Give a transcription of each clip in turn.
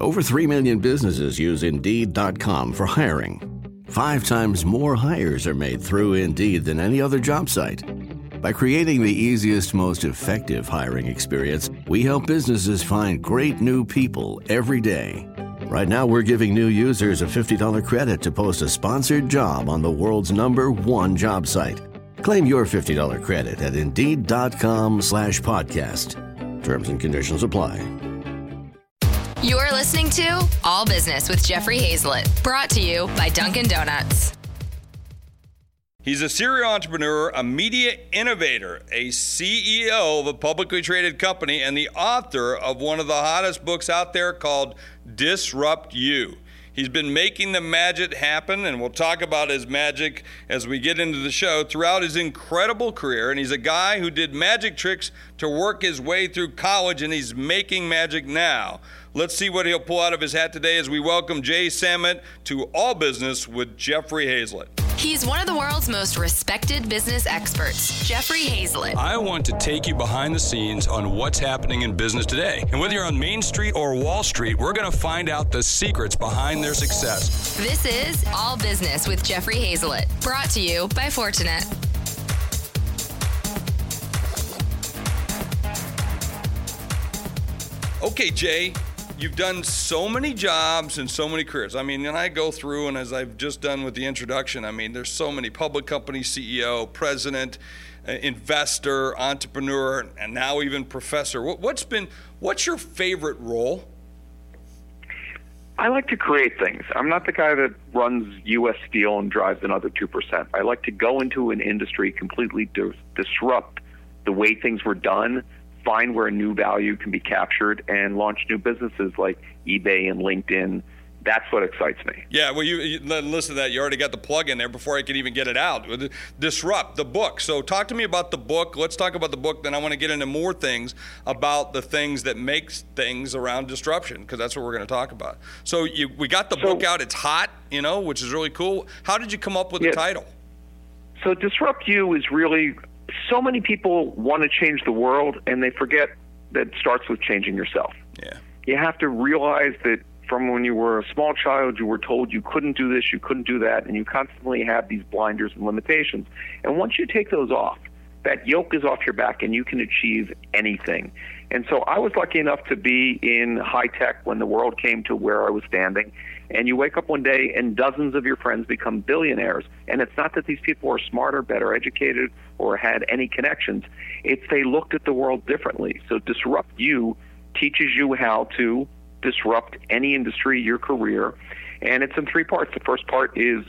Over 3 million businesses use Indeed.com for hiring. Five times more hires are made through Indeed than any other job site. By creating the easiest, most effective hiring experience, we help businesses find great new people every day. Right now, we're giving new users a $50 credit to post a sponsored job on the world's number one job site. Claim your $50 credit at Indeed.com slash podcast. Terms and conditions apply. You're listening to All Business with Jeffrey Hayzlett, brought to you by Dunkin' Donuts. He's a serial entrepreneur, a media innovator, a CEO of a publicly traded company, and the author of one of the hottest books out there called Disrupt You. He's been making the magic happen, and we'll talk about his magic as we get into the show throughout his incredible career. And he's a guy who did magic tricks to work his way through college, and he's making magic now. Let's see what he'll pull out of his hat today as we welcome Jay Samit to All Business with Jeffrey Hayzlett. He's one of the world's most respected business experts, Jeffrey Hayzlett. I want to take you behind the scenes on what's happening in business today. And whether you're on Main Street or Wall Street, we're going to find out the secrets behind their success. This is All Business with Jeffrey Hayzlett, brought to you by Fortinet. Okay, Jay, you've done so many jobs and so many careers. I mean, and I go through, and as I've just done with the introduction, I mean, there's so many public company CEO, president, uh, investor, entrepreneur, and now even professor. What, what's been, what's your favorite role? I like to create things. I'm not the guy that runs U.S. Steel and drives another 2%. I like to go into an industry, completely di- disrupt the way things were done find where a new value can be captured and launch new businesses like eBay and LinkedIn. That's what excites me. Yeah, well, you, you listen to that. You already got the plug in there before I could even get it out. Disrupt the book. So, talk to me about the book. Let's talk about the book. Then I want to get into more things about the things that makes things around disruption because that's what we're going to talk about. So, you, we got the so, book out. It's hot, you know, which is really cool. How did you come up with yeah, the title? So, Disrupt You is really so many people want to change the world and they forget that it starts with changing yourself. Yeah. You have to realize that from when you were a small child, you were told you couldn't do this, you couldn't do that, and you constantly have these blinders and limitations. And once you take those off, that yoke is off your back and you can achieve anything. And so I was lucky enough to be in high tech when the world came to where I was standing. And you wake up one day and dozens of your friends become billionaires. And it's not that these people are smarter, better educated, or had any connections. It's they looked at the world differently. So Disrupt You teaches you how to disrupt any industry, your career. And it's in three parts. The first part is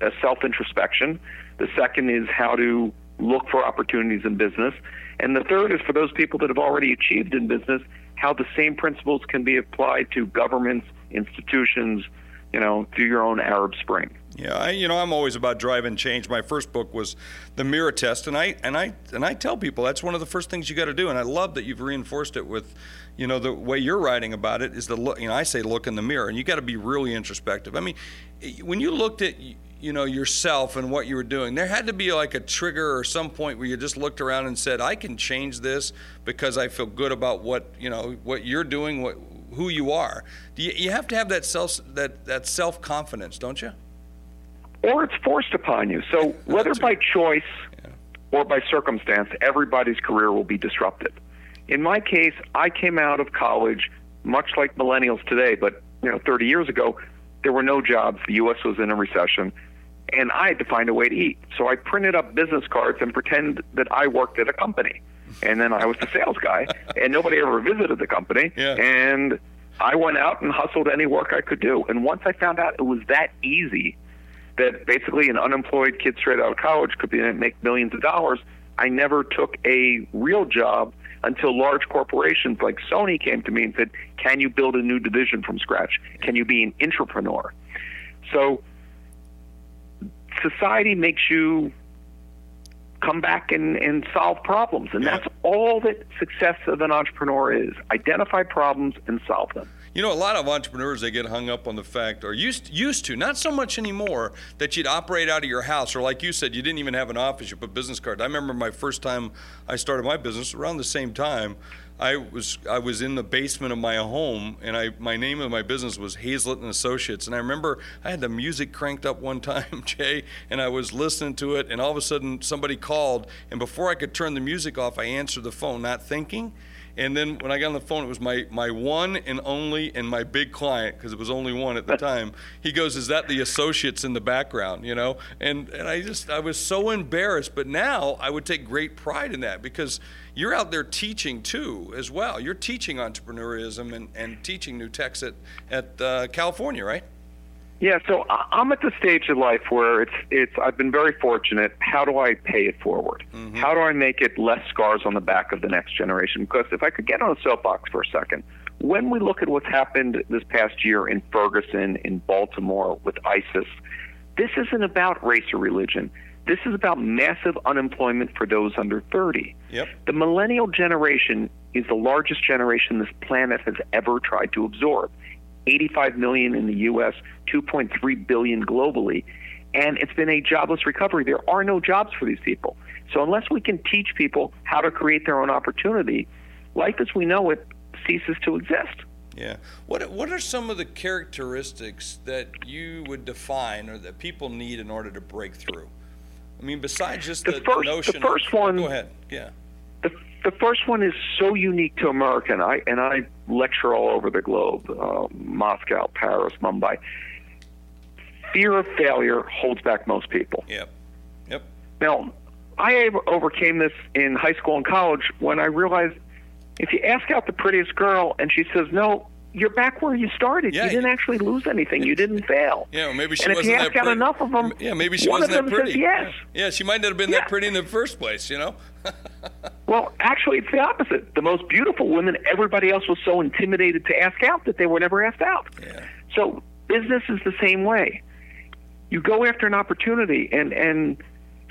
a self introspection. The second is how to look for opportunities in business. And the third is for those people that have already achieved in business, how the same principles can be applied to governments, institutions, you know, through your own Arab Spring. Yeah, I, you know, I'm always about driving change. My first book was the mirror test, and I and I and I tell people that's one of the first things you got to do. And I love that you've reinforced it with, you know, the way you're writing about it is the look. You know, I say look in the mirror, and you got to be really introspective. I mean, when you looked at you know yourself and what you were doing. There had to be like a trigger or some point where you just looked around and said i can change this because i feel good about what you know what you're doing what who you are. Do you, you have to have that self that that self confidence don't you? Or it's forced upon you. So whether by choice yeah. or by circumstance everybody's career will be disrupted. In my case i came out of college much like millennials today but you know 30 years ago there were no jobs. The us was in a recession and I had to find a way to eat. So I printed up business cards and pretend that I worked at a company. And then I was the sales guy, and nobody ever visited the company. Yeah. And I went out and hustled any work I could do. And once I found out it was that easy, that basically an unemployed kid straight out of college could be, make millions of dollars, I never took a real job until large corporations like Sony came to me and said, "Can you build a new division from scratch? Can you be an entrepreneur?" So society makes you come back and, and solve problems. And yeah. that's all that success of an entrepreneur is identify problems and solve them. You know, a lot of entrepreneurs they get hung up on the fact, or used used to, not so much anymore, that you'd operate out of your house, or like you said, you didn't even have an office. You put business cards. I remember my first time I started my business around the same time. I was I was in the basement of my home, and I my name of my business was Hayzlett and Associates. And I remember I had the music cranked up one time, Jay, and I was listening to it, and all of a sudden somebody called, and before I could turn the music off, I answered the phone, not thinking. And then when I got on the phone, it was my, my one and only and my big client because it was only one at the time. He goes, "Is that the associates in the background?" You know, and and I just I was so embarrassed. But now I would take great pride in that because you're out there teaching too as well. You're teaching entrepreneurism and, and teaching new techs at at uh, California, right? Yeah, so I'm at the stage of life where it's it's I've been very fortunate. How do I pay it forward? Mm-hmm. How do I make it less scars on the back of the next generation? Because if I could get on a soapbox for a second, when we look at what's happened this past year in Ferguson, in Baltimore with ISIS, this isn't about race or religion. This is about massive unemployment for those under 30. Yep. The millennial generation is the largest generation this planet has ever tried to absorb. 85 million in the U.S., 2.3 billion globally, and it's been a jobless recovery. There are no jobs for these people. So unless we can teach people how to create their own opportunity, life as we know it ceases to exist. Yeah. What What are some of the characteristics that you would define or that people need in order to break through? I mean, besides just the, the, first, notion. The first of, one. Go ahead. Yeah. The, the first one is so unique to America, and I and I lecture all over the globe: uh, Moscow, Paris, Mumbai. Fear of failure holds back most people. Yep. Yep. Now, I overcame this in high school and college when I realized if you ask out the prettiest girl and she says no, you're back where you started. Yeah, you didn't actually lose anything. You didn't fail. Yeah, well, maybe she and wasn't if you ask out enough of them, yeah, maybe she one wasn't of them that pretty. Says yes. Yeah. yeah, she might not have been Yeah. that pretty in the first place. You know. Well, actually, it's the opposite. The most beautiful women, everybody else was so intimidated to ask out that they were never asked out. Yeah. So business is the same way. You go after an opportunity, and and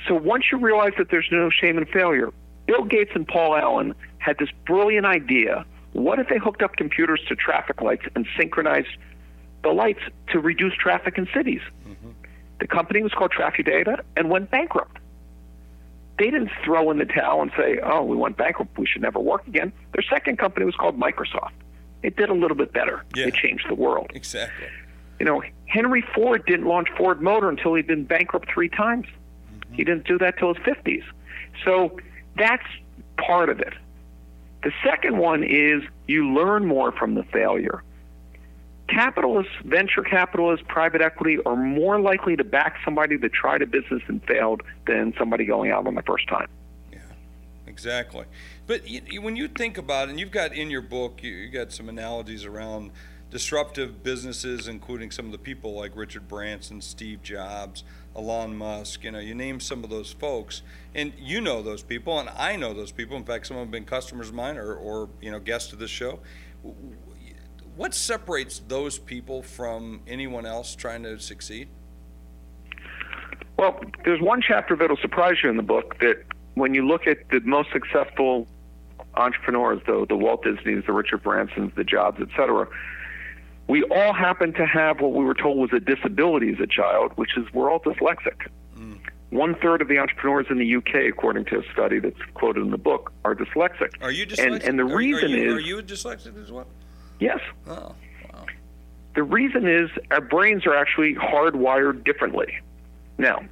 so once you realize that there's no shame in failure, Bill Gates and Paul Allen had this brilliant idea. What if they hooked up computers to traffic lights and synchronized the lights to reduce traffic in cities? Mm-hmm. The company was called Traffic Data and went bankrupt. They didn't throw in the towel and say, "Oh, we went bankrupt. We should never work again." Their second company was called Microsoft. It did a little bit better. Yeah. It changed the world. Exactly. You know, Henry Ford didn't launch Ford Motor until he'd been bankrupt three times. Mm-hmm. He didn't do that till his 50s. So that's part of it. The second one is you learn more from the failure. Capitalists, venture capitalists, private equity are more likely to back somebody that tried a business and failed than somebody going out on the first time. Yeah, exactly. But you, when you think about it, and you've got in your book, you, you got some analogies around disruptive businesses, including some of the people like Richard Branson, Steve Jobs, Elon Musk. You know, you name some of those folks, and you know those people, and I know those people. In fact, some of them have been customers of mine or, or you know guests of this show. What separates those people from anyone else trying to succeed? Well, there's one chapter that'll surprise you in the book that when you look at the most successful entrepreneurs, the, the Walt Disneys, the Richard Bransons, the Jobs, et cetera, we all happen to have what we were told was a disability as a child, which is we're all dyslexic. Hmm. One third of the entrepreneurs in the UK, according to a study that's quoted in the book, are dyslexic. Are you dyslexic? And, and the Are- reason are you, is are you dyslexic as well? Yes. Oh, wow. The reason is our brains are actually hardwired differently. Now,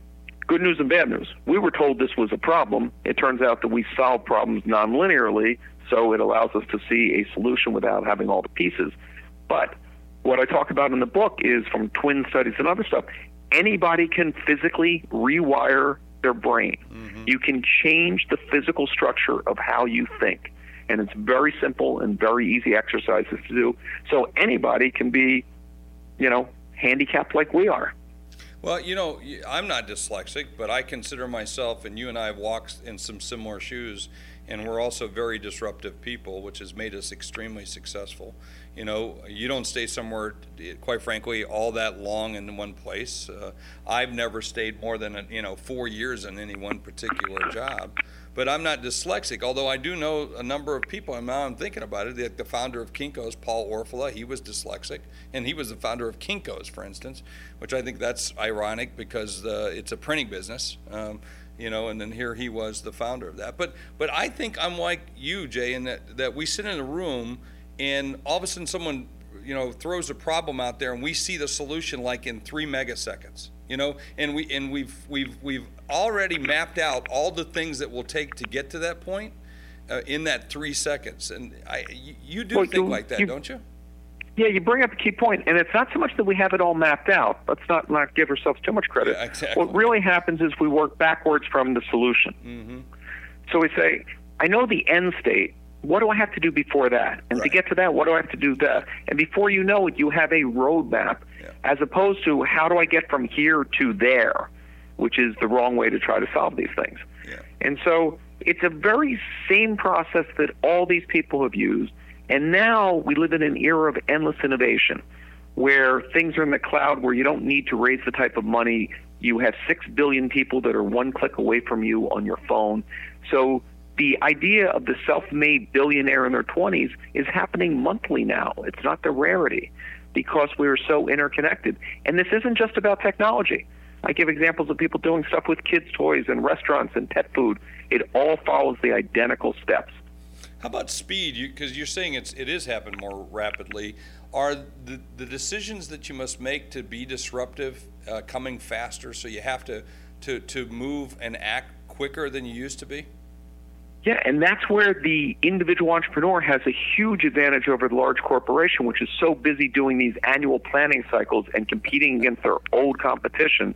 good news and bad news. We were told this was a problem. It turns out that we solve problems nonlinearly, so it allows us to see a solution without having all the pieces. But what I talk about in the book is from twin studies and other stuff. Anybody can physically rewire their brain. Mm-hmm. You can change the physical structure of how you think. And it's very simple and very easy exercises to do. So anybody can be, you know, handicapped like we are. Well, you know, I'm not dyslexic, but I consider myself, and you and I have walked in some similar shoes. and we're also very disruptive people, which has made us extremely successful. You know, you don't stay somewhere, quite frankly, all that long in one place. Uh, I've never stayed more than you know four years in any one particular job but I'm not dyslexic. Although I do know a number of people, and now I'm thinking about it. The, the founder of Kinko's, Paul Orfalea, he was dyslexic, and he was the founder of Kinko's, for instance, which I think that's ironic because uh, it's a printing business. Um, you know, and then here he was the founder of that. But but I think I'm like you, Jay, in that that we sit in a room and all of a sudden someone you know throws a problem out there and we see the solution like in three megaseconds you know and we and we've we've we've already mapped out all the things that will take to get to that point uh, in that three seconds and i you, you do well, think you, like that you, don't you yeah, you bring up a key point, and it's not so much that we have it all mapped out. Let's not not give ourselves too much credit. Yeah, exactly. What really happens is we work backwards from the solution. Mm-hmm. So we say, I know the end state, what do I have to do before that? And right. to get to that, what do I have to do that? And before you know it, you have a roadmap, yeah. as opposed to how do I get from here to there, which is the wrong way to try to solve these things. Yeah. And so it's a very same process that all these people have used. And now we live in an era of endless innovation where things are in the cloud where you don't need to raise the type of money. You have 6 billion people that are one click away from you on your phone. So the idea of the self-made billionaire in their 20s is happening monthly now. It's not the rarity because we are so interconnected. And this isn't just about technology. I give examples of people doing stuff with kids' toys and restaurants and pet food. It all follows the identical steps. How about speed? Because you, are saying it's it is happening more rapidly. Are the, the decisions that you must make to be disruptive uh, coming faster? So you have to, to to move and act quicker than you used to be. Yeah, and that's where the individual entrepreneur has a huge advantage over the large corporation, which is so busy doing these annual planning cycles and competing against their old competition.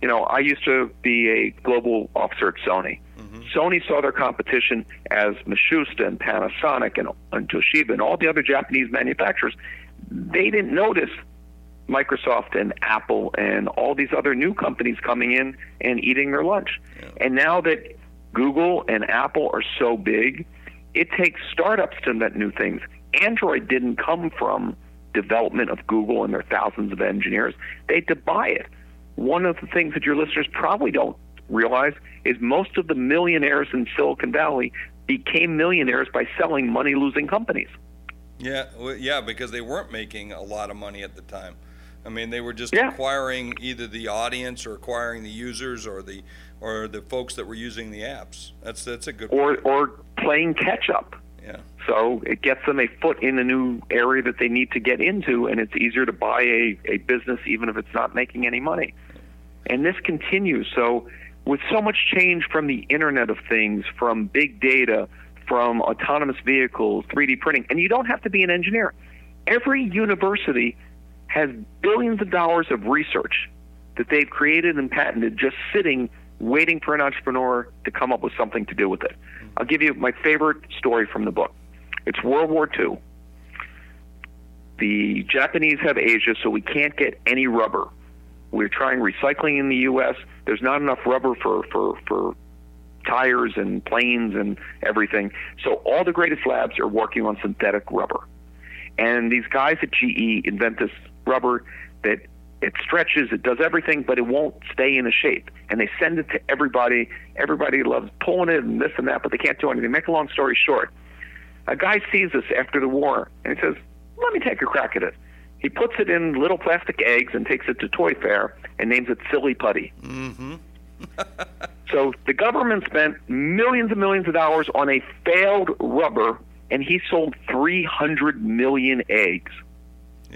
You know, I used to be a global officer at Sony. Mm-hmm. Sony saw their competition as Matsushita and Panasonic and, and Toshiba and all the other Japanese manufacturers. They didn't notice Microsoft and Apple and all these other new companies coming in and eating their lunch. Yeah. And now that Google and Apple are so big, it takes startups to invent new things. Android didn't come from development of Google and their thousands of engineers. They had to buy it. One of the things that your listeners probably don't realize is most of the millionaires in Silicon Valley became millionaires by selling money losing companies. Yeah, well, yeah, because they weren't making a lot of money at the time. I mean, they were just yeah. acquiring either the audience or acquiring the users or the or the folks that were using the apps. That's that's a good. Or or playing catch up. Yeah. So it gets them a foot in a new area that they need to get into, and it's easier to buy a, a business even if it's not making any money. And this continues. So with so much change from the Internet of Things, from big data, from autonomous vehicles, 3D printing, and you don't have to be an engineer. Every university has billions of dollars of research that they've created and patented just sitting waiting for an entrepreneur to come up with something to do with it. I'll give you my favorite story from the book. It's World War II. The Japanese have Asia, so we can't get any rubber. We're trying recycling in the U.S. There's not enough rubber for, for, for tires and planes and everything. So all the greatest labs are working on synthetic rubber. And these guys at GE invent this rubber that it stretches, it does everything, but it won't stay in a shape. And they send it to everybody. Everybody loves pulling it and this and that, but they can't do anything. Make a long story short, a guy sees this after the war and he says, "Let me take a crack at it." He puts it in little plastic eggs and takes it to Toy Fair and names it Silly Putty. Mm-hmm. so the government spent millions and millions of dollars on a failed rubber, and he sold 300 million eggs.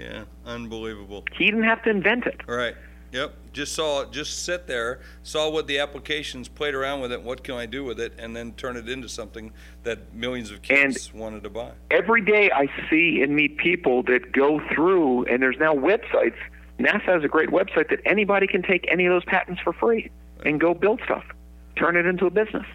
Yeah, unbelievable. He didn't have to invent it. Right. Yep. Just saw it. Just sit there, saw what the applications, played around with it. What can I do with it, and then turn it into something that millions of kids and wanted to buy. Every day, I see and meet people that go through, and there's now websites. NASA has a great website that anybody can take any of those patents for free and go build stuff, turn it into a business.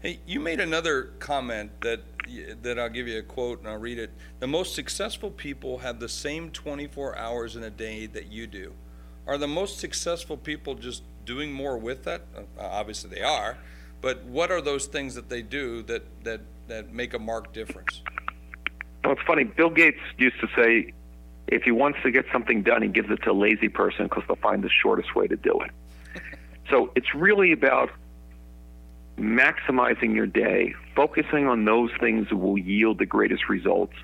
Hey, you made another comment that that I'll give you a quote and I'll read it. The most successful people have the same 24 hours in a day that you do. Are the most successful people just doing more with that? Uh, obviously they are, but what are those things that they do that that that make a marked difference. Well, it's funny. Bill Gates used to say, if he wants to get something done, he gives it to a lazy person because they'll find the shortest way to do it. so it's really about maximizing your day, focusing on those things that will yield the greatest results,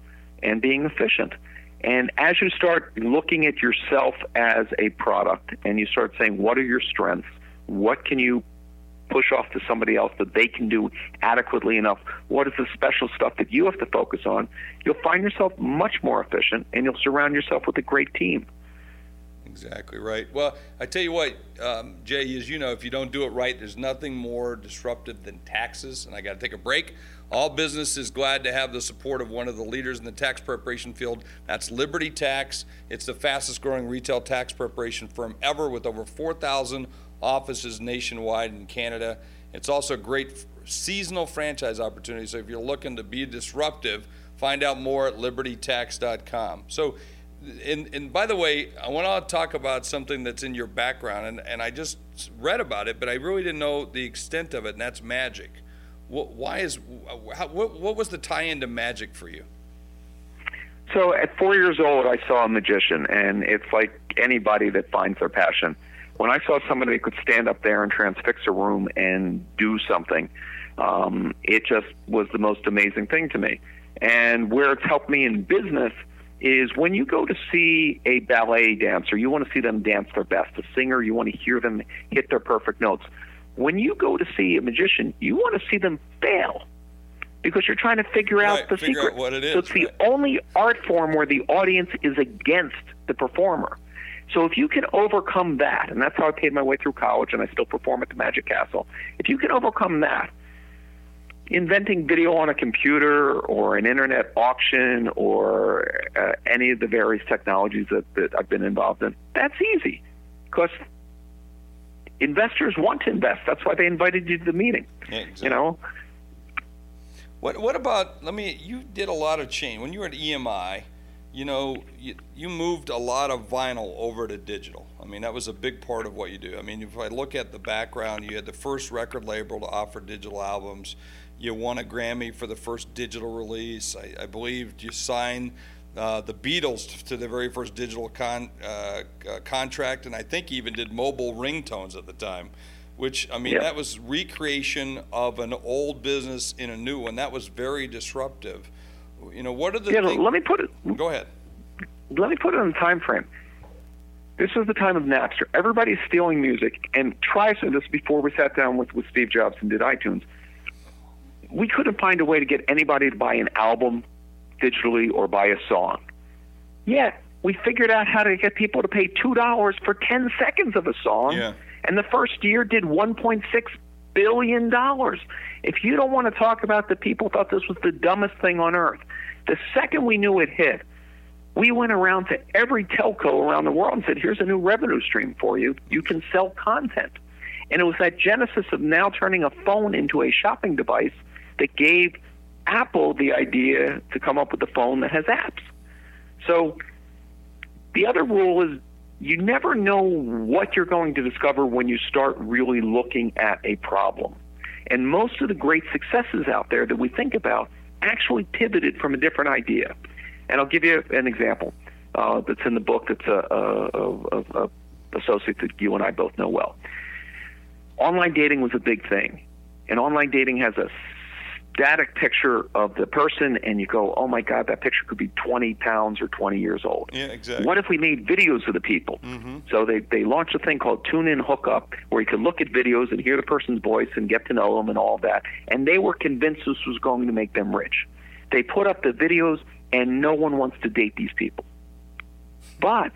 and being efficient. And as you start looking at yourself as a product and you start saying, what are your strengths? What can you push off to somebody else that they can do adequately enough? What is the special stuff that you have to focus on? You'll find yourself much more efficient and you'll surround yourself with a great team. Exactly right. Well, I tell you what, um, Jay, as you know, if you don't do it right, there's nothing more disruptive than taxes. And I got to take a break. All business is glad to have the support of one of the leaders in the tax preparation field. That's Liberty Tax. It's the fastest growing retail tax preparation firm ever with over 4,000 offices nationwide in Canada. It's also a great seasonal franchise opportunity. So if you're looking to be disruptive, find out more at libertytax.com. So and, and by the way, I want to talk about something that's in your background, and, and I just read about it, but I really didn't know the extent of it, and that's magic. What, why is how, what, what was the tie-in to magic for you? So at four years old, I saw a magician, and it's like anybody that finds their passion. When I saw somebody that could stand up there and transfix a room and do something, um, it just was the most amazing thing to me. And where it's helped me in business – is when you go to see a ballet dancer, you want to see them dance their best. A singer, you want to hear them hit their perfect notes. When you go to see a magician, you want to see them fail because you're trying to figure right, out the figure secret. Out what it is, so it's right. the only art form where the audience is against the performer. So if you can overcome that, and that's how I paid my way through college, and I still perform at the Magic Castle. If you can overcome that, inventing video on a computer or an internet auction or uh, any of the various technologies that, that I've been involved in, that's easy because investors want to invest. That's why they invited you to the meeting. Yeah, exactly. You know. What What about? Let me. You did a lot of change when you were at EMI. You know, you, you moved a lot of vinyl over to digital. I mean, that was a big part of what you do. I mean, if I look at the background, you had the first record label to offer digital albums. You won a Grammy for the first digital release. I, I believe you signed uh, the Beatles to the very first digital con, uh, uh, contract, and I think you even did mobile ringtones at the time. Which I mean, Yeah. that was recreation of an old business in a new one. That was very disruptive. You know, what are the Yeah. thing- Let me put it. Go ahead. let me put it in a time frame. This is the time of Napster. Everybody's stealing music, and try to this before we sat down with, with Steve Jobs and did iTunes. We couldn't find a way to get anybody to buy an album digitally or buy a song. Yet we figured out how to get people to pay two dollars for ten seconds of a song, Yeah. and the first year did one point six billion dollars. If you don't want to talk about the people thought this was the dumbest thing on earth, the second we knew it hit, we went around to every telco around the world and said, here's a new revenue stream for you. You can sell content. And it was that genesis of now turning a phone into a shopping device that gave Apple the idea to come up with a phone that has apps. So the other rule is you never know what you're going to discover when you start really looking at a problem. And most of the great successes out there that we think about actually pivoted from a different idea. And I'll give you an example uh, that's in the book that's a, a, a, a associate that you and I both know well. Online dating was a big thing, and online dating has a static picture of the person, and you go, "Oh my God, that picture could be 20 pounds or 20 years old." Yeah, exactly. What if we made videos of the people? Mm-hmm. So they they launched a thing called Tune In Hookup, where you could look at videos and hear the person's voice and get to know them and all that. And they were convinced this was going to make them rich. They put up the videos, and no one wants to date these people. But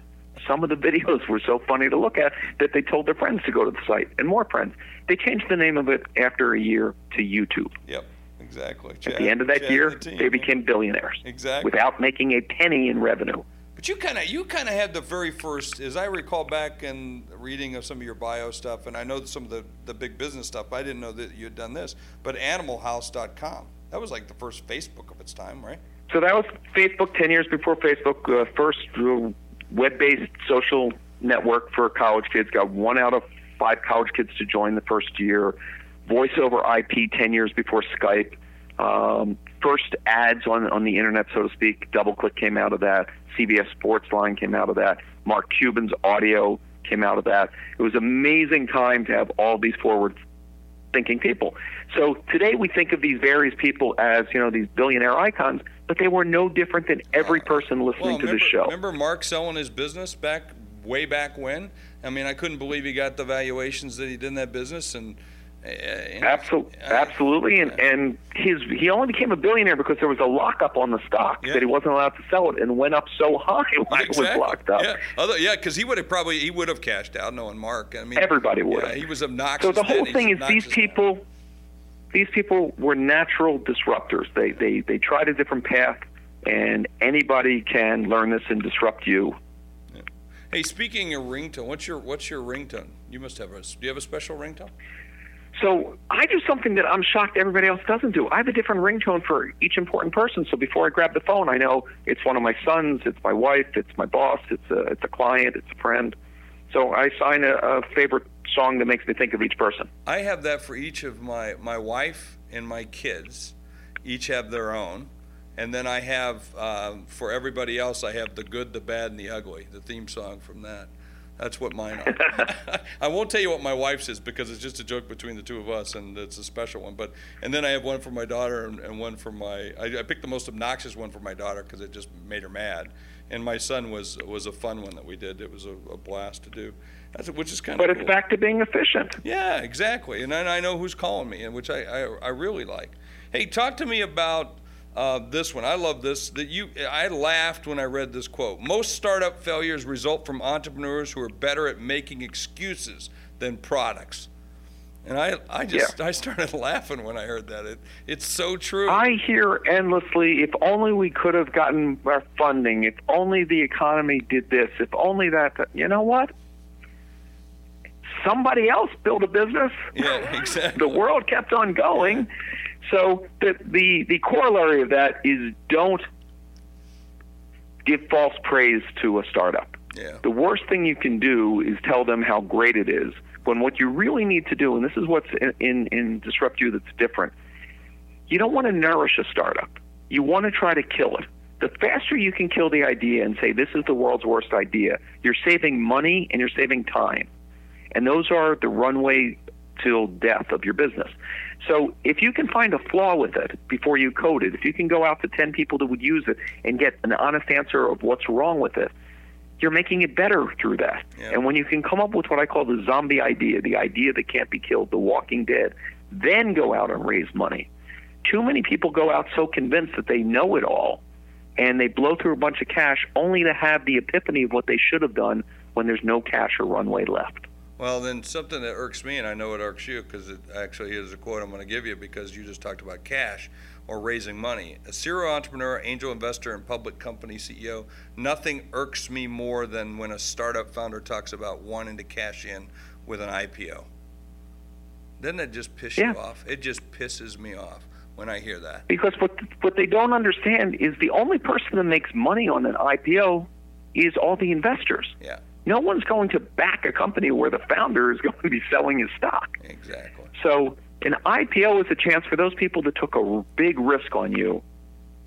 some of the videos were so funny to look at that they told their friends to go to the site, and more friends. They changed the name of it after a year to YouTube. Yep. Exactly. At the end of that year, they became billionaires Exactly. without making a penny in revenue. But you kind of you kind of had the very first, as I recall back in reading of some of your bio stuff, and I know some of the the big business stuff. I didn't know that you had done this, but AnimalHouse.com. That was like the first Facebook of its time, right? So that was Facebook 10 years before Facebook, uh, first uh, web based social network for college kids. Got one out of five college kids to join the first year. Voice over IP 10 years before Skype. um, first ads on on the internet, so to speak. DoubleClick came out of that. CBS Sports Line came out of that. Mark Cuban's audio came out of that. It was an amazing time to have all these forward thinking people. So today we think of these various people as, you know, these billionaire icons, but they were no different than every person listening well, to remember, this show. Remember Mark selling his business back way back when? I mean, I couldn't believe he got the valuations that he did in that business and uh, Absolutely, I- absolutely, and and his he only became a billionaire because there was a lockup on the stock Yeah. that he wasn't allowed to sell it, and went up so high when it was locked up. Yeah, Other, yeah, because he would have probably he would have cashed out, knowing Mark. I mean, Everybody would Yeah, he was obnoxious. So the then, whole he's thing is these now. people, these people were natural disruptors. They they they tried a different path, and anybody can learn this and disrupt you. Hey, speaking of ringtone, what's your what's your ringtone? You must have a. Do you have a special ringtone? So I do something that I'm shocked everybody else doesn't do. I have a different ringtone for each important person. So before I grab the phone, I know it's one of my sons, it's my wife, it's my boss, it's a it's a client, it's a friend. So I assign a, a favorite song that makes me think of each person. I have that for each of my my wife and my kids. Each have their own, and then I have um, for everybody else. I have the good, the bad, and the ugly. The theme song from that. That's what mine are. I won't tell you what my wife's is because it's just a joke between the two of us, and it's a special one. But and then I have one for my daughter and, and one for my. I, I picked the most obnoxious one for my daughter because it just made her mad, and my son was was a fun one that we did. It was a, a blast to do. That's which is kind of. But it's cool. back to being efficient. Yeah, exactly. And then I know who's calling me, and which I, I, I really like. Hey, talk to me about uh, this one. I love this. That you, I laughed when I read this quote. Most startup failures result from entrepreneurs who are better at making excuses than products. And I, I just, I started laughing when I heard that. It, it's so true. I hear endlessly, if only we could have gotten our funding, if only the economy did this, if only that. You know what? Somebody else built a business. yeah, exactly. the world kept on going. So the the the corollary of that is don't give false praise to a startup. Yeah. The worst thing you can do is tell them how great it is. When what you really need to do, and this is what's in, in, in Disrupt You that's different, you don't want to nourish a startup. You want to try to kill it. The faster you can kill the idea and say, this is the world's worst idea, you're saving money and you're saving time. And those are the runway till death of your business. So if you can find a flaw with it before you code it, if you can go out to 10 people that would use it and get an honest answer of what's wrong with it, you're making it better through that. Yeah. And when you can come up with what I call the zombie idea, the idea that can't be killed, the walking dead, then go out and raise money. Too many people go out so convinced that they know it all and they blow through a bunch of cash only to have the epiphany of what they should have done when there's no cash or runway left. Well, then something that irks me, and I know it irks you because it actually is a quote I'm going to give you because you just talked about cash or raising money. A serial entrepreneur, angel investor, and public company CEO, nothing irks me more than when a startup founder talks about wanting to cash in with an IPO. Doesn't that just piss Yeah. you off? It just pisses me off when I hear that. Because what what they don't understand is the only person that makes money on an IPO is all the investors. Yeah, No one's going to back a company where the founder is going to be selling his stock. exactly. So an IPO is a chance for those people that took a big risk on you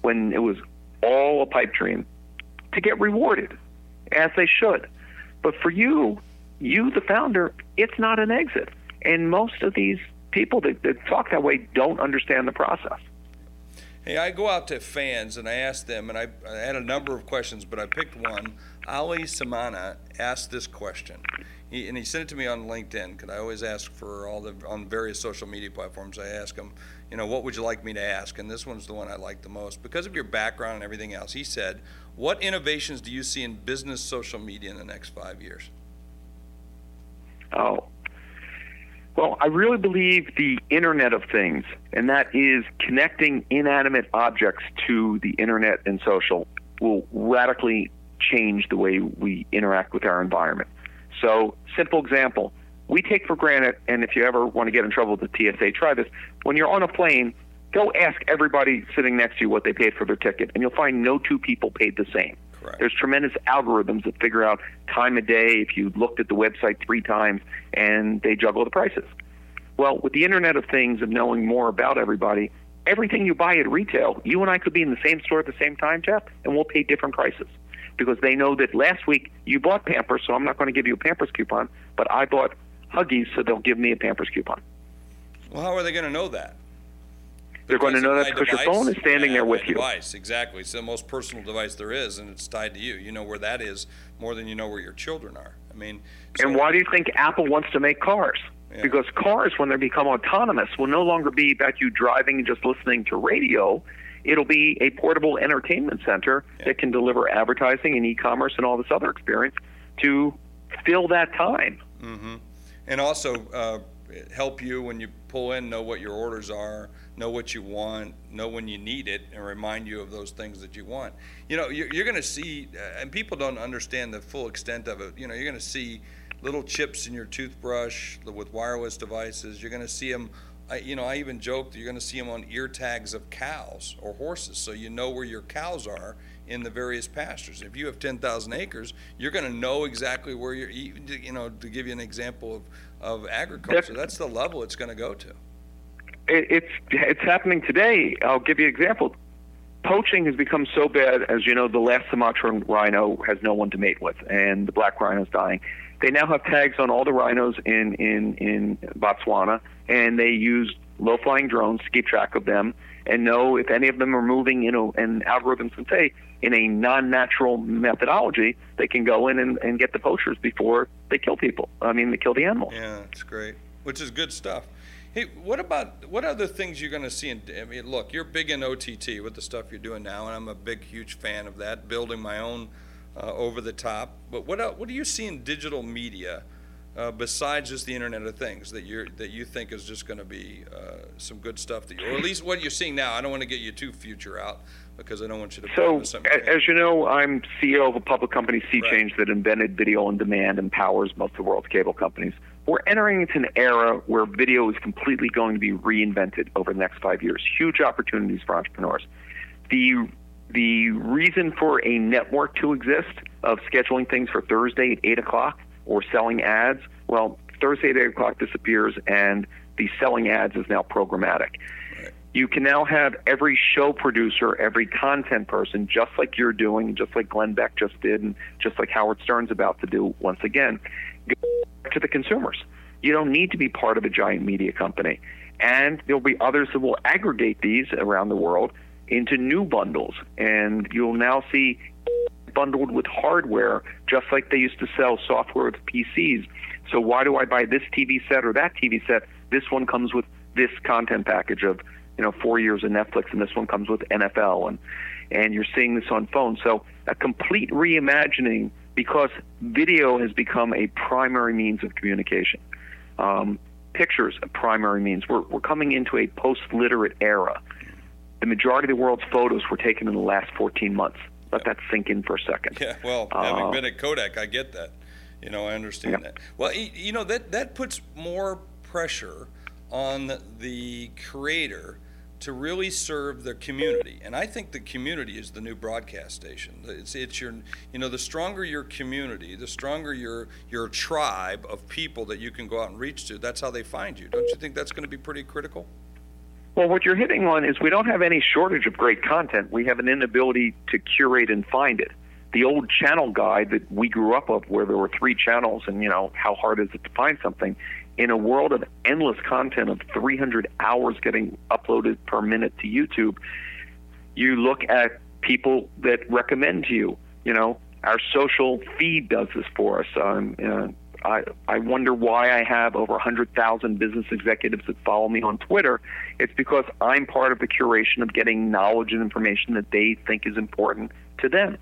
when it was all a pipe dream to get rewarded, as they should. But for you, you, the founder, it's not an exit. And most of these people that, that talk that way don't understand the process. Hey, I go out to fans and I ask them, and I, I had a number of questions, but I picked one. Ali Samana asked this question, he, and he sent it to me on LinkedIn because I always ask for all the on various social media platforms. I ask him, you know, what would you like me to ask? And this one's the one I like the most because of your background and everything else. He said, "What innovations do you see in business social media in the next five years?" Oh. Well, I really believe the Internet of Things, and that is connecting inanimate objects to the Internet and social, will radically change the way we interact with our environment. So, simple example we take for granted, and if you ever want to get in trouble with the TSA, try this. When you're on a plane, go ask everybody sitting next to you what they paid for their ticket, and you'll find no two people paid the same. Correct. There's tremendous algorithms that figure out time of day if you looked at the website three times and they juggle the prices. Well, with the Internet of Things of knowing more about everybody, everything you buy at retail, you and I could be in the same store at the same time, Jeff, and we'll pay different prices because they know that last week you bought Pampers, so I'm not going to give you a Pampers coupon, but I bought Huggies, so they'll give me a Pampers coupon. Well, how are they going to know that? They're going to know that because your phone is standing there with you. Device, exactly. It's the most personal device there is, and it's tied to you. You know where that is more than you know where your children are. I mean, and why do you think Apple wants to make cars? Yeah. Because cars, when they become autonomous, will no longer be about you driving and just listening to radio. It'll be a portable entertainment center Yeah. that can deliver advertising and e-commerce and all this other experience to fill that time. Mm-hmm. and also uh, help you when you pull in know what your orders are know what you want know when you need it and remind you of those things that you want you know you're, you're going to see uh, and people don't understand the full extent of it you know you're going to see little chips in your toothbrush with wireless devices you're going to see them I, you know, I even joked you're going to see them on ear tags of cows or horses, so you know where your cows are in the various pastures. If you have 10,000 acres, you're going to know exactly where you're. You know, to give you an example of of agriculture, that's the level it's going to go to. It, it's it's happening today. I'll give you an example. Poaching has become so bad, as you know, the last Sumatran rhino has no one to mate with, and the black rhino is dying. They now have tags on all the rhinos in in in Botswana, and they use low-flying drones to keep track of them and know if any of them are moving. You know, and algorithms can say in a non-natural methodology, they can go in and, and get the poachers before they kill people. I mean, they kill the animals. Yeah, it's great, which is good stuff. Hey, what about what other things you're going to see? In, I mean, look, you're big in OTT with the stuff you're doing now, and I'm a big, huge fan of that. Building my own uh, over the top. But what el- what do you see in digital media uh, besides just the Internet of Things that you that you think is just going to be uh, some good stuff that you, or at least what you're seeing now? I don't want to get you too future out because I don't want you to. So, as you know, I'm CEO of a public company, Sea Right. Change, that invented video on demand and powers most of the world's cable companies. We're entering into an era where video is completely going to be reinvented over the next five years. Huge opportunities for entrepreneurs. The the reason for a network to exist of scheduling things for Thursday at eight o'clock or selling ads, well, Thursday at eight o'clock disappears, and the selling ads is now programmatic you can now have every show producer, every content person, just like you're doing, just like Glenn Beck just did, and just like Howard Stern's about to do once again, to the consumers. You don't need to be part of a giant media company. And there'll be others that will aggregate these around the world into new bundles. And you'll now see bundled with hardware, just like they used to sell software with PCs. So why do I buy this TV set or that TV set? This one comes with this content package of you know four years of Netflix, and this one comes with NFL, and and you're seeing this on phones. So a complete reimagining because video has become a primary means of communication. Um, pictures a primary means. We're we're coming into a post-literate era. The majority of the world's photos were taken in the last 14 months. Let that sink in for a second. Yeah, well, having Uh, been at Kodak, I get that. You know, I understand that. Well, you know that that puts more pressure on the creator to really serve the community, and I think the community is the new broadcast station. It's it's your you know the stronger your community, the stronger your your tribe of people that you can go out and reach to. That's how they find you. Don't you think that's going to be pretty critical? Well, what you're hitting on is we don't have any shortage of great content. We have an inability to curate and find it. The old channel guide that we grew up with, where there were three channels, and you know how hard is it to find something? In a world of endless content of 300 hours getting uploaded per minute to YouTube, you look at people that recommend to you. You know, our social feed does this for us. Um, uh, I, I wonder why I have over 100,000 business executives that follow me on Twitter. It's because I'm part of the curation of getting knowledge and information that they think is important to them.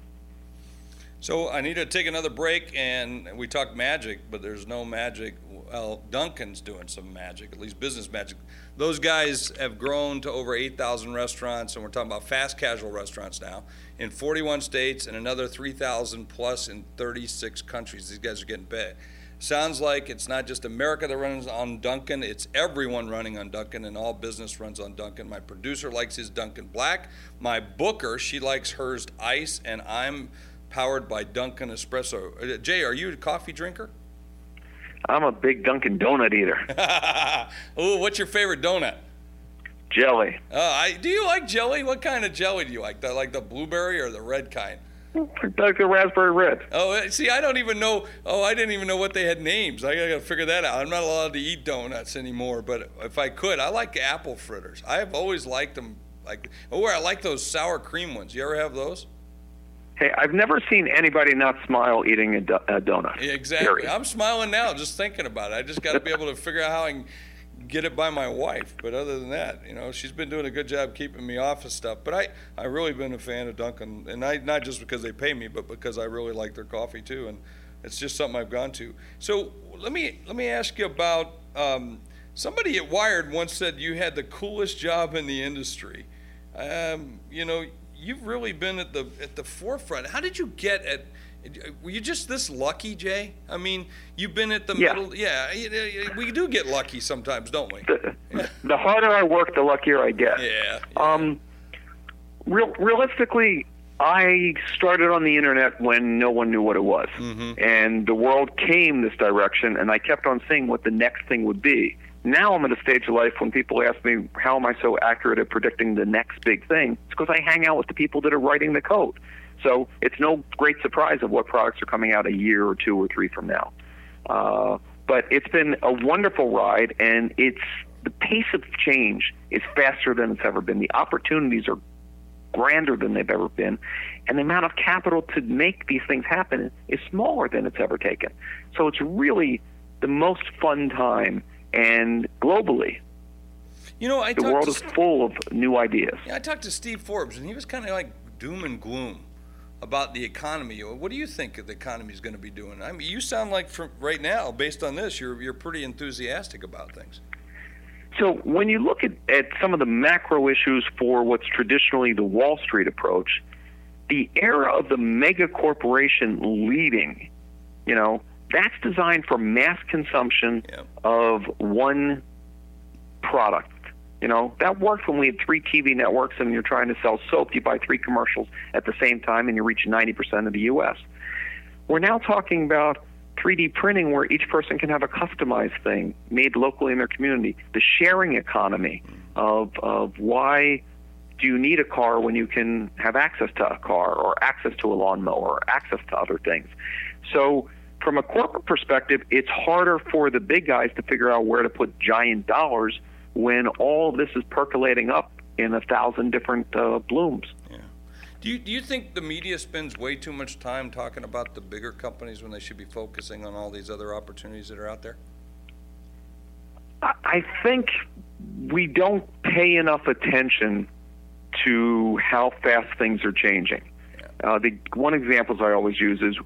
So I need to take another break, and we talk magic, but there's no magic. Well, Dunkin's doing some magic, at least business magic. Those guys have grown to over 8,000 restaurants, and we're talking about fast casual restaurants now in 41 states and another 3,000 plus in 36 countries. These guys are getting big. Sounds like it's not just America that runs on Dunkin', it's everyone running on Dunkin', and all business runs on Dunkin'. My producer likes his Dunkin' Black. My booker, she likes hers ice, and I'm powered by Dunkin' Espresso. Uh, Jay, are you a coffee drinker? I'm a big Dunkin' Donut eater. Ooh, what's your favorite donut? Jelly. Uh, I, do you like jelly? What kind of jelly do you like? The, like the blueberry or the red kind? Like the raspberry red. Oh, uh, see, I don't even know. Oh, I didn't even know what they had names. I gotta figure that out. I'm not allowed to eat donuts anymore, but if I could, I like apple fritters. I've always liked them. Like, oh, I like those sour cream ones. You ever have those? Hey, I've never seen anybody not smile eating a, do- a donut. Exactly. Period. I'm smiling now just thinking about it. I just got to be able to figure out how I can get it by my wife. But other than that, you know, she's been doing a good job keeping me off of stuff. But I, I really been a fan of Dunkin', and I not just because they pay me, but because I really like their coffee too, and it's just something I've gone to. So let me let me ask you about um, somebody at Wired once said you had the coolest job in the industry. Um, you know, you've really been at the at the forefront. How did you get at? Were you just this lucky, Jay? I mean, you've been at the Yeah. middle. Yeah, we do get lucky sometimes, don't we? The, the harder I work, the luckier I get. Yeah. Um, real, realistically, I started on the internet when no one knew what it was, and the world came this direction, and I kept on seeing what the next thing would be. Now I'm at a stage of life when people ask me, "How am I so accurate at predicting the next big thing?" It's because I hang out with the people that are writing the code. So it's no great surprise of what products are coming out a year or two or three from now. Uh, but it's been a wonderful ride, and it's the pace of change is faster than it's ever been. The opportunities are grander than they've ever been, and the amount of capital to make these things happen is smaller than it's ever taken. So it's really the most fun time, and globally, You know, I the world is full of new ideas. yeah, I talked to Steve Forbes, and he was kind of like doom and gloom about the economy. What do you think the economy is going to be doing? I mean, you sound like from right now, based on this, you're you're pretty enthusiastic about things. So when you look at, at some of the macro issues for what's traditionally the Wall Street approach, the era of the mega corporation leading, you know, that's designed for mass consumption Yeah. of one product. You know, that worked when we had three TV networks and you're trying to sell soap, you buy three commercials at the same time and you reach 90% of the US. We're now talking about 3D printing where each person can have a customized thing made locally in their community. The sharing economy of, of why do you need a car when you can have access to a car or access to a lawnmower or access to other things. So from a corporate perspective, it's harder for the big guys to figure out where to put giant dollars when all this is percolating up in a thousand different uh, blooms. Yeah. Do you do you think the media spends way too much time talking about the bigger companies when they should be focusing on all these other opportunities that are out there? I think we don't pay enough attention to how fast things are changing. Uh, the one examples I always use is: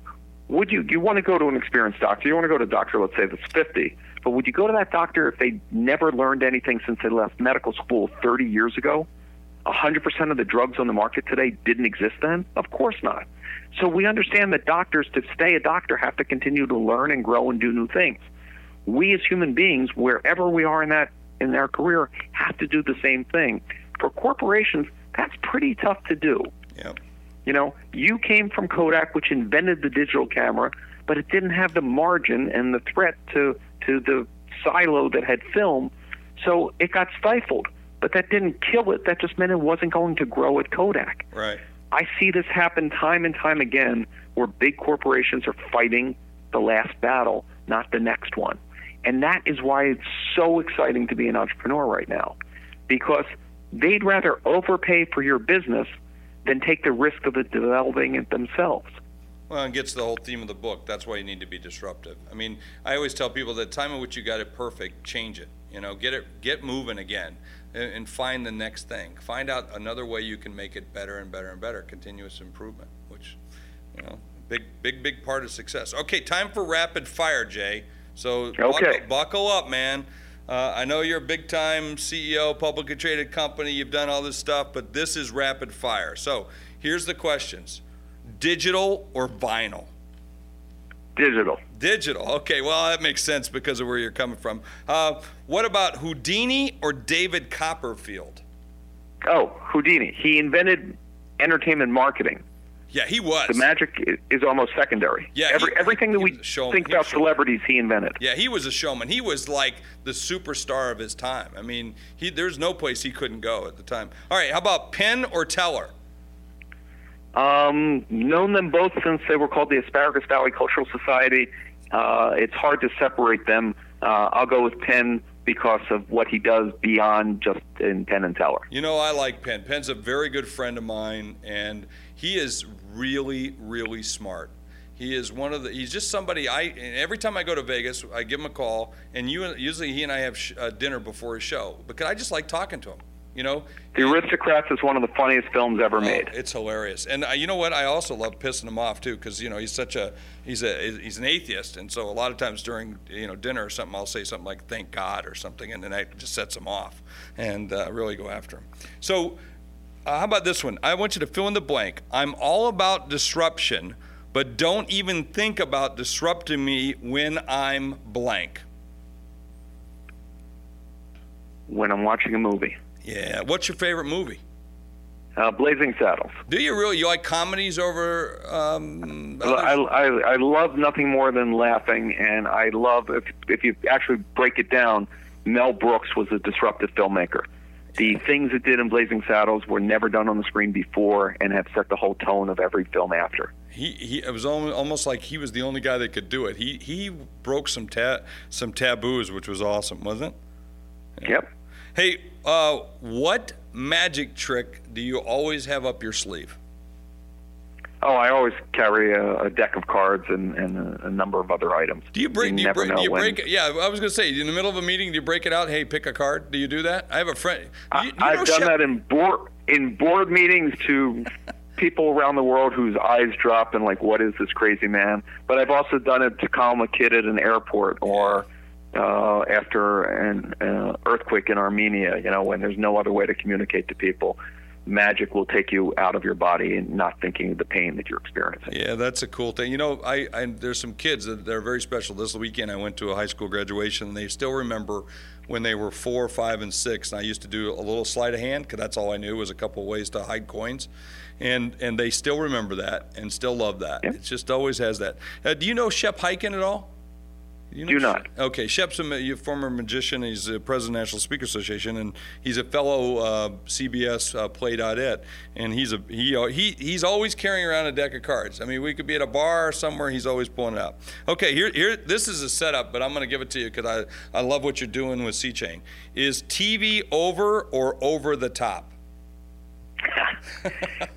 Would you you want to go to an experienced doctor? You want to go to a doctor, let's say that's 50, but would you go to that doctor if they never learned anything since they left medical school 30 years ago? 100% of the drugs on the market today didn't exist then? Of course not. So we understand that doctors, to stay a doctor, have to continue to learn and grow and do new things. We as human beings, wherever we are in that in our career, have to do the same thing. For corporations, that's pretty tough to do. Yeah. You know, you came from Kodak, which invented the digital camera, but it didn't have the margin and the threat to to the silo that had film, so it got stifled. But that didn't kill it. That just meant it wasn't going to grow at Kodak. Right. I see this happen time and time again where big corporations are fighting the last battle, not the next one. And that is why it's so exciting to be an entrepreneur right now because they'd rather overpay for your business than take the risk of it developing it themselves. Well, it gets to the whole theme of the book. That's why you need to be disruptive. I mean, I always tell people that time at which you got it perfect, change it. You know, get it, get moving again, and, and find the next thing. Find out another way you can make it better and better and better. Continuous improvement, which, you know, big, big, big part of success. Okay, time for rapid fire, Jay. So Okay. buckle, buckle up, man. Uh, I know you're a big time CEO, publicly traded company. You've done all this stuff, but this is rapid fire. So here's the questions: digital or vinyl? Digital. Digital. Okay, well that makes sense because of where you're coming from. Uh, what about Houdini or David Copperfield? Oh, Houdini. He invented entertainment marketing. Yeah, he was. The magic is almost secondary. Yeah, Every, he- everything that we think about celebrities, he invented. Yeah, he was a showman. He was like the superstar of his time. I mean, he there's no place he couldn't go at the time. All right, how about Penn or Teller? Um, known them both since they were called the Asparagus Valley Cultural Society. Uh, it's hard to separate them. Uh, I'll go with Penn because of what he does beyond just in Penn and Teller. You know, I like Penn. Penn's a very good friend of mine, and he is really, really smart. He is one of the. He's just somebody. I and every time I go to Vegas, I give him a call, and you usually he and I have sh- uh, dinner before his show because I just like talking to him. You know, The Aristocrats is one of the funniest films ever Oh, made. it's hilarious, and uh, you know what? I also love pissing him off too, because you know he's such a he's a he's an atheist, and so a lot of times during you know dinner or something, I'll say something like "Thank God" or something, and then that just sets him off, and uh, really go after him. So, uh, how about this one? I want you to fill in the blank. I'm all about disruption, but don't even think about disrupting me when I'm blank. When I'm watching a movie, Yeah. What's your favorite movie? uh, Blazing Saddles. Do you really you like comedies over? Um, I. I, I love nothing more than laughing, and I love if if you actually break it down, Mel Brooks was a disruptive filmmaker. The things it did in Blazing Saddles were never done on the screen before, and have set the whole tone of every film after. He, he it was almost like he was the only guy that could do it. He he broke some ta- some taboos, which was awesome, wasn't it? Yep. Hey, uh, what magic trick do you always have up your sleeve? Oh, I always carry a, a deck of cards and, and a, a number of other items. Do you break? You do you break? Do you break? Yeah, I was gonna say in the middle of a meeting, do you break it out? Hey, pick a card. Do you do that? I have a friend. I, You, you know I've done Shep- that in board in board meetings to people around the world whose eyes drop and like, what is this crazy man? But I've also done it to calm a kid at an airport or uh, after an uh, earthquake in Armenia. You know, when there's no other way to communicate to people. Magic will take you out of your body and not thinking of the pain that you're experiencing. Yeah, that's a cool thing. You know, I, I there's some kids that they're very special. This weekend, I went to a high school graduation, and they still remember when they were four, five, and six. And I used to do a little sleight of hand because that's all I knew was a couple ways to hide coins, and and they still remember that and still love that. Yep. It just always has that. Uh, do you know Shep Hyken at all? You know Do not. Okay, Shep's a former magician. He's a president of the National Speaker Association, and he's a fellow uh, CBS uh, Play.it. And he's a he uh, he he's always carrying around a deck of cards. I mean, we could be at a bar somewhere. He's always pulling it out. Okay, here here this is a setup, but I'm going to give it to you because I I love what you're doing with SeaChange. Is TV over or over the top?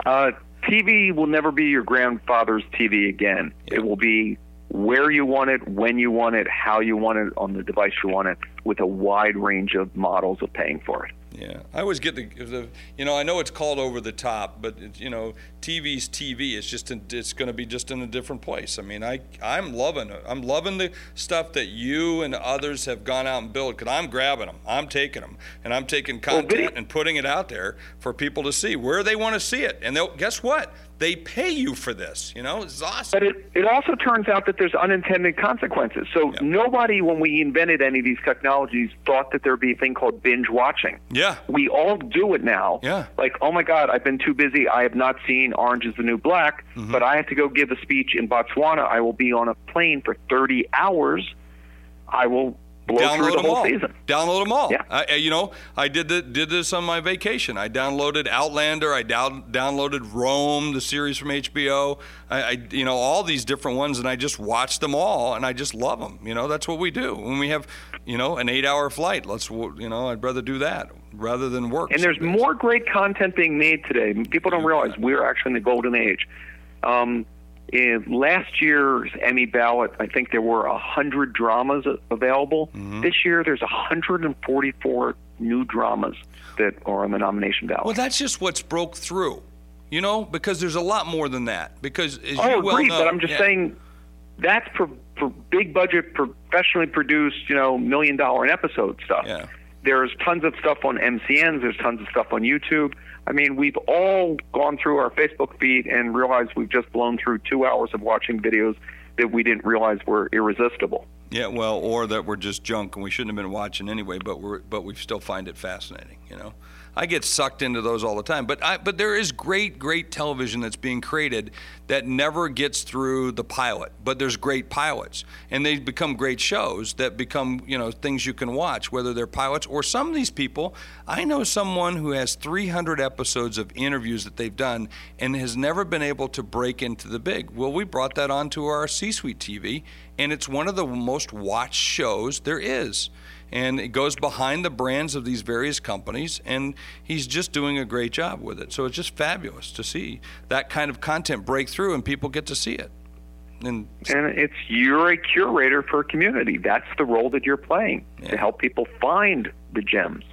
Uh, TV will never be your grandfather's TV again. Yeah. It will be where you want it, when you want it, how you want it, on the device you want it, with a wide range of models of paying for it. Yeah, I always get the, the you know, I know it's called over the top, but it, you know, TV's TV. It's just in, it's going to be just in a different place. I mean, I I'm loving it. I'm loving the stuff that you and others have gone out and built because I'm grabbing them, I'm taking them, and I'm taking content video- and putting it out there for people to see where they want to see it. And they'll guess what? They pay you for this. You know, it's awesome. But it, it also turns out that there's unintended consequences. So Yeah. nobody, when we invented any of these technologies, thought that there'd be a thing called binge watching. Yeah. We all do it now. Yeah. Like, oh my God, I've been too busy. I have not seen Orange is the New Black, Mm-hmm. but I have to go give a speech in Botswana. I will be on a plane for 30 hours. I will blow through download the them whole all. season. Download them all. Yeah. I- you know, I did the, did this on my vacation. I downloaded Outlander. I down, downloaded Rome, the series from HBO. I, I, you know, all these different ones, and I just watched them all, and I just love them. You know, that's what we do when we have, you know, an eight-hour flight. Let's, you know, I'd rather do that rather than work. And there's more great content being made today. People don't realize we're actually in the golden age. Um, in last year's Emmy ballot, I think there were 100 dramas available. Mm-hmm. This year, there's 144 new dramas that are on the nomination ballot. Well, that's just what's broke through. You know, because there's a lot more than that. Because as oh, you well agreed, know, but I'm just yeah. saying that's for, for big budget, professionally produced, you know, million dollar an episode stuff. Yeah. There's tons of stuff on MCNs. There's tons of stuff on YouTube. I mean, we've all gone through our Facebook feed and realized we've just blown through two hours of watching videos that we didn't realize were irresistible. Yeah, well, or that we're just junk and we shouldn't have been watching anyway, but we're but we still find it fascinating. You know, I get sucked into those all the time. But I, but there is great, great television that's being created that never gets through the pilot. But there's great pilots, and they become great shows that become you know things you can watch, whether they're pilots or some of these people. I know someone who has 300 episodes of interviews that they've done and has never been able to break into the big. Well, we brought that onto our C-suite TV, and it's one of the most watched shows there is and it goes behind the brands of these various companies and he's just doing a great job with it. So it's just fabulous to see that kind of content break through and people get to see it. And, and it's you're a curator for a community. That's the role that you're playing yeah. to help people find the gems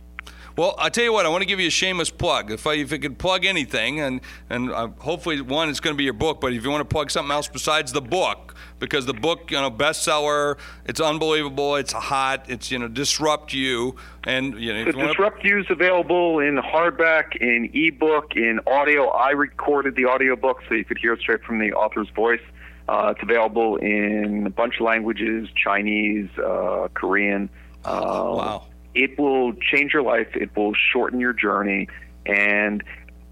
well, I tell you what, I want to give you a shameless plug. If I if you could plug anything, and and uh, hopefully one it's going to be your book, but if you want to plug something else besides the book, because the book, you know, bestseller, it's unbelievable, it's hot, it's you know, disrupt you, and you know, the disrupt you is available in hardback, in ebook, in audio. I recorded the audiobook so you could hear it straight from the author's voice. Uh, it's available in a bunch of languages: Chinese, uh, Korean. Oh, wow it will change your life. It will shorten your journey. And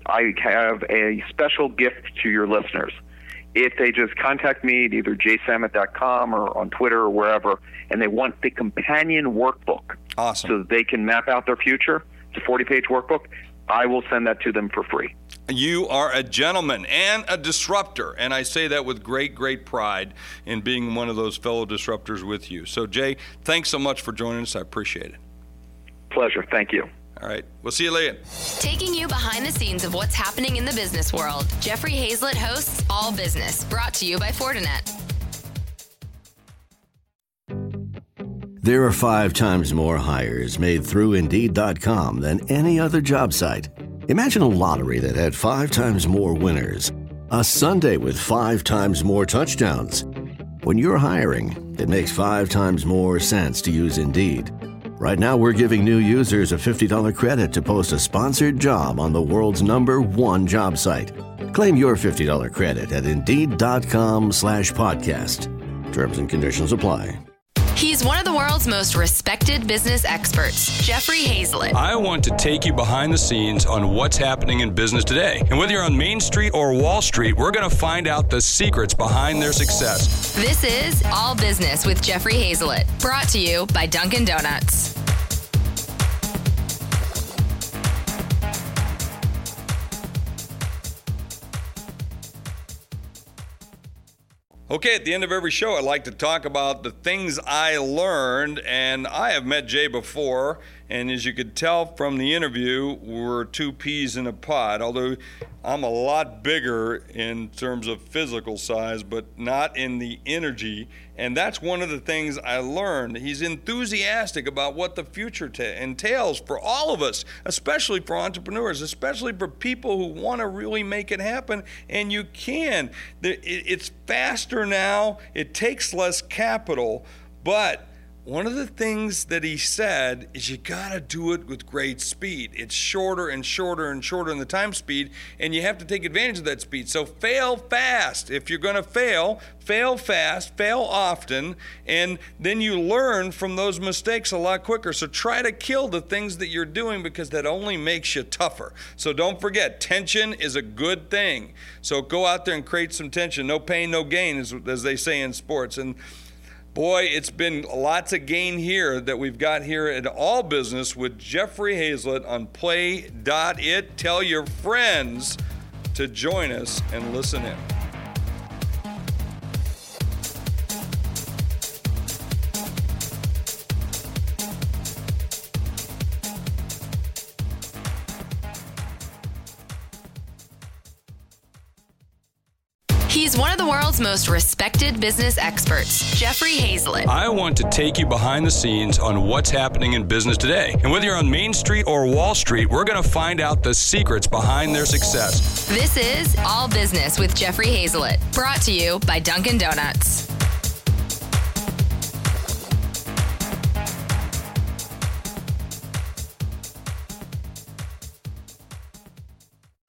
I have a special gift to your listeners. If they just contact me at either jsamet.com or on Twitter or wherever, and they want the companion workbook awesome. so that they can map out their future, it's a 40 page workbook, I will send that to them for free. You are a gentleman and a disruptor. And I say that with great, great pride in being one of those fellow disruptors with you. So, Jay, thanks so much for joining us. I appreciate it. Pleasure. Thank you. All right. We'll see you later. Taking you behind the scenes of what's happening in the business world, Jeffrey Hayzlett hosts All Business, brought to you by Fortinet. There are five times more hires made through Indeed.com than any other job site. Imagine a lottery that had five times more winners, a Sunday with five times more touchdowns. When you're hiring, it makes five times more sense to use Indeed. Right now, we're giving new users a $50 credit to post a sponsored job on the world's number one job site. Claim your $50 credit at Indeed.com slash podcast. Terms and conditions apply. He's one of the world's most respected business experts, Jeffrey Hayzlett. I want to take you behind the scenes on what's happening in business today. And whether you're on Main Street or Wall Street, we're going to find out the secrets behind their success. This is All Business with Jeffrey Hayzlett, brought to you by Dunkin' Donuts. Okay, at the end of every show, I like to talk about the things I learned, and I have met Jay before, and as you could tell from the interview, we're two peas in a pod, although I'm a lot bigger in terms of physical size, but not in the energy. And that's one of the things I learned. He's enthusiastic about what the future t- entails for all of us, especially for entrepreneurs, especially for people who want to really make it happen. And you can. It's faster now, it takes less capital, but one of the things that he said is you got to do it with great speed. It's shorter and shorter and shorter in the time speed, and you have to take advantage of that speed. So fail fast. If you're going to fail, fail fast, fail often, and then you learn from those mistakes a lot quicker. So try to kill the things that you're doing because that only makes you tougher. So don't forget, tension is a good thing. So go out there and create some tension. No pain, no gain, as, as they say in sports. And Boy, it's been lots of gain here that we've got here at All Business with Jeffrey Hayzlett on Play.it. Tell your friends to join us and listen in. He's one of the world's most respected business experts, Jeffrey Hayzlett. I want to take you behind the scenes on what's happening in business today. And whether you're on Main Street or Wall Street, we're going to find out the secrets behind their success. This is All Business with Jeffrey Hayzlett, brought to you by Dunkin' Donuts.